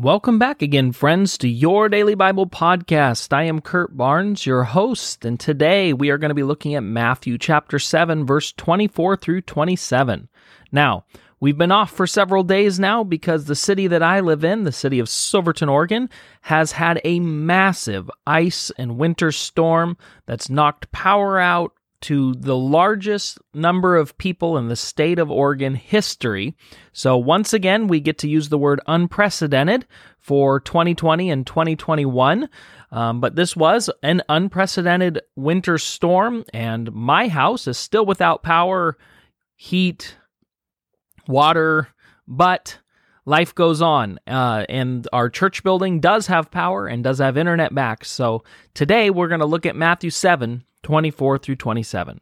Welcome back again, friends, to your Daily Bible Podcast. I am Kurt Barnes, your host, and today we are going to be looking at Matthew chapter 7, verse 24 through 27. Now, we've been off for several days now because the city that I live in, the city of Silverton, Oregon, has had a massive ice and winter storm that's knocked power out to the largest number of people in the state of Oregon history. So, once again, we get to use the word unprecedented for 2020 and 2021. Um, but this was an unprecedented winter storm, and my house is still without power, heat, water, but life goes on. Uh, and our church building does have power and does have internet back. So, today we're going to look at Matthew 7 24 through 27.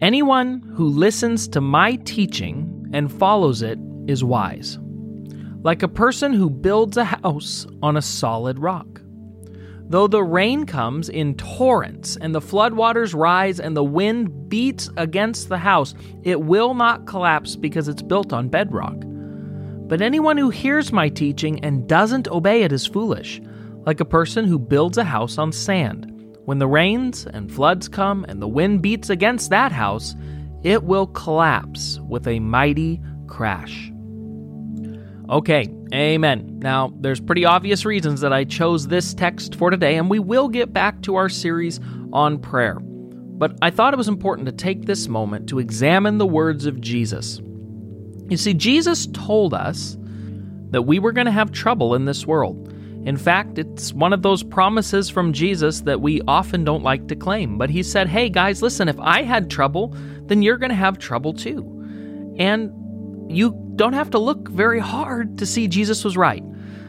Anyone who listens to my teaching and follows it is wise, like a person who builds a house on a solid rock. Though the rain comes in torrents and the floodwaters rise and the wind beats against the house, it will not collapse because it's built on bedrock. But anyone who hears my teaching and doesn't obey it is foolish, like a person who builds a house on sand. When the rains and floods come and the wind beats against that house, it will collapse with a mighty crash. Okay, amen. Now, there's pretty obvious reasons that I chose this text for today, and we will get back to our series on prayer. But I thought it was important to take this moment to examine the words of Jesus. You see, Jesus told us that we were going to have trouble in this world. In fact, it's one of those promises from Jesus that we often don't like to claim. But he said, hey guys, listen, if I had trouble, then you're going to have trouble too. And you don't have to look very hard to see Jesus was right.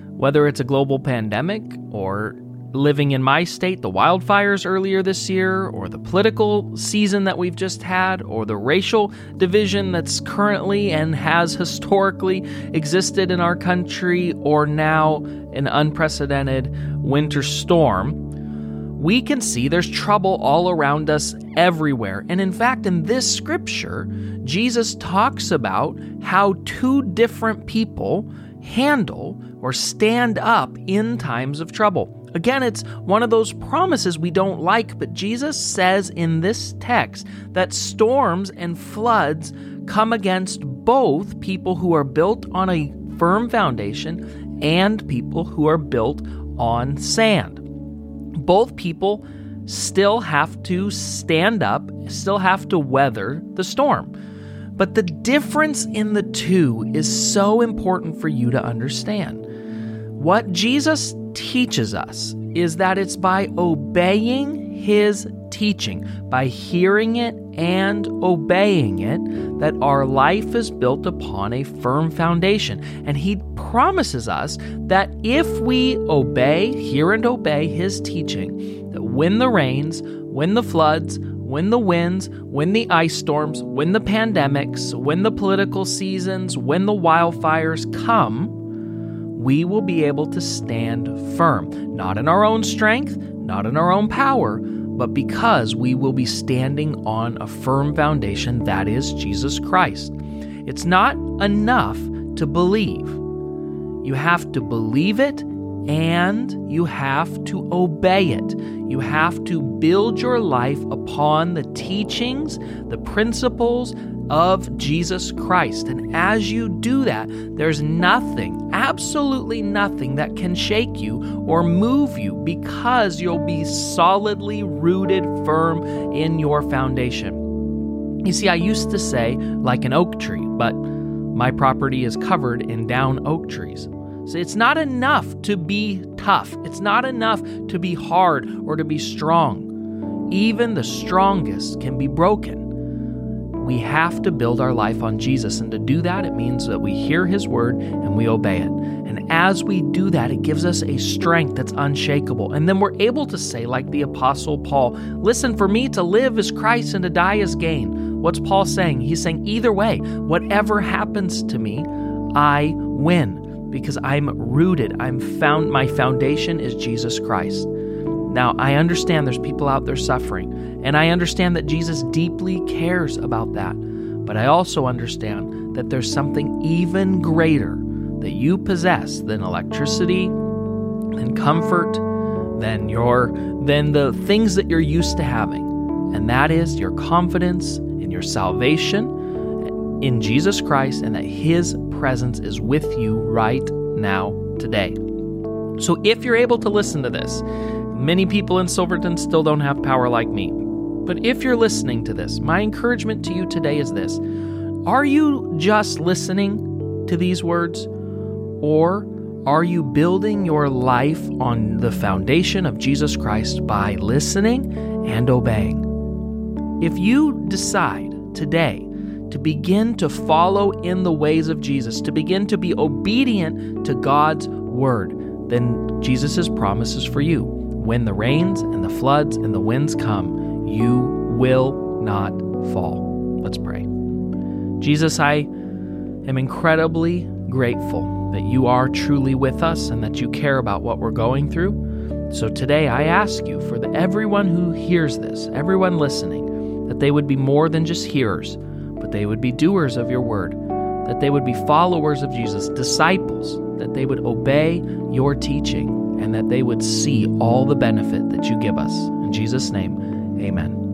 Whether it's a global pandemic or living in my state, the wildfires earlier this year, or the political season that we've just had, or the racial division that's currently and has historically existed in our country, or now an unprecedented winter storm, we can see there's trouble all around us everywhere. And in fact, in this scripture, Jesus talks about how two different people handle or stand up in times of trouble. Again, it's one of those promises we don't like, but Jesus says in this text that storms and floods come against both people who are built on a firm foundation and people who are built on sand. Both people still have to stand up, still have to weather the storm. But the difference in the two is so important for you to understand. What Jesus teaches us is that it's by obeying his teaching, by hearing it and obeying it, that our life is built upon a firm foundation. And he promises us that if we obey, hear and obey his teaching, that when the rains, when the floods, when the winds, when the ice storms, when the pandemics, when the political seasons, when the wildfires come, we will be able to stand firm, not in our own strength, not in our own power, but because we will be standing on a firm foundation that is Jesus Christ. It's not enough to believe. You have to believe it and you have to obey it. You have to build your life upon the teachings, the principles, of Jesus Christ. And as you do that, there's nothing, absolutely nothing that can shake you or move you because you'll be solidly rooted firm in your foundation. You see, I used to say like an oak tree, but my property is covered in down oak trees. So it's not enough to be tough. It's not enough to be hard or to be strong. Even the strongest can be broken. We have to build our life on Jesus. And to do that, it means that we hear His word and we obey it. And as we do that, it gives us a strength that's unshakable. And then we're able to say, like the Apostle Paul, listen, for me to live is Christ and to die is gain. What's Paul saying? He's saying, either way, whatever happens to me, I win because I'm rooted. I'm found, my foundation is Jesus Christ. Now, I understand there's people out there suffering, and I understand that Jesus deeply cares about that. But I also understand that there's something even greater that you possess than electricity, than comfort, than your than the things that you're used to having. And that is your confidence in your salvation in Jesus Christ and that his presence is with you right now today. So if you're able to listen to this, many people in Silverton still don't have power like me. But if you're listening to this, my encouragement to you today is this Are you just listening to these words? Or are you building your life on the foundation of Jesus Christ by listening and obeying? If you decide today to begin to follow in the ways of Jesus, to begin to be obedient to God's word, then Jesus' promises for you. When the rains and the floods and the winds come, you will not fall. Let's pray. Jesus, I am incredibly grateful that you are truly with us and that you care about what we're going through. So today I ask you for the, everyone who hears this, everyone listening, that they would be more than just hearers, but they would be doers of your word, that they would be followers of Jesus, disciples, that they would obey your teaching, and that they would see all the benefit that you give us. In Jesus' name, amen.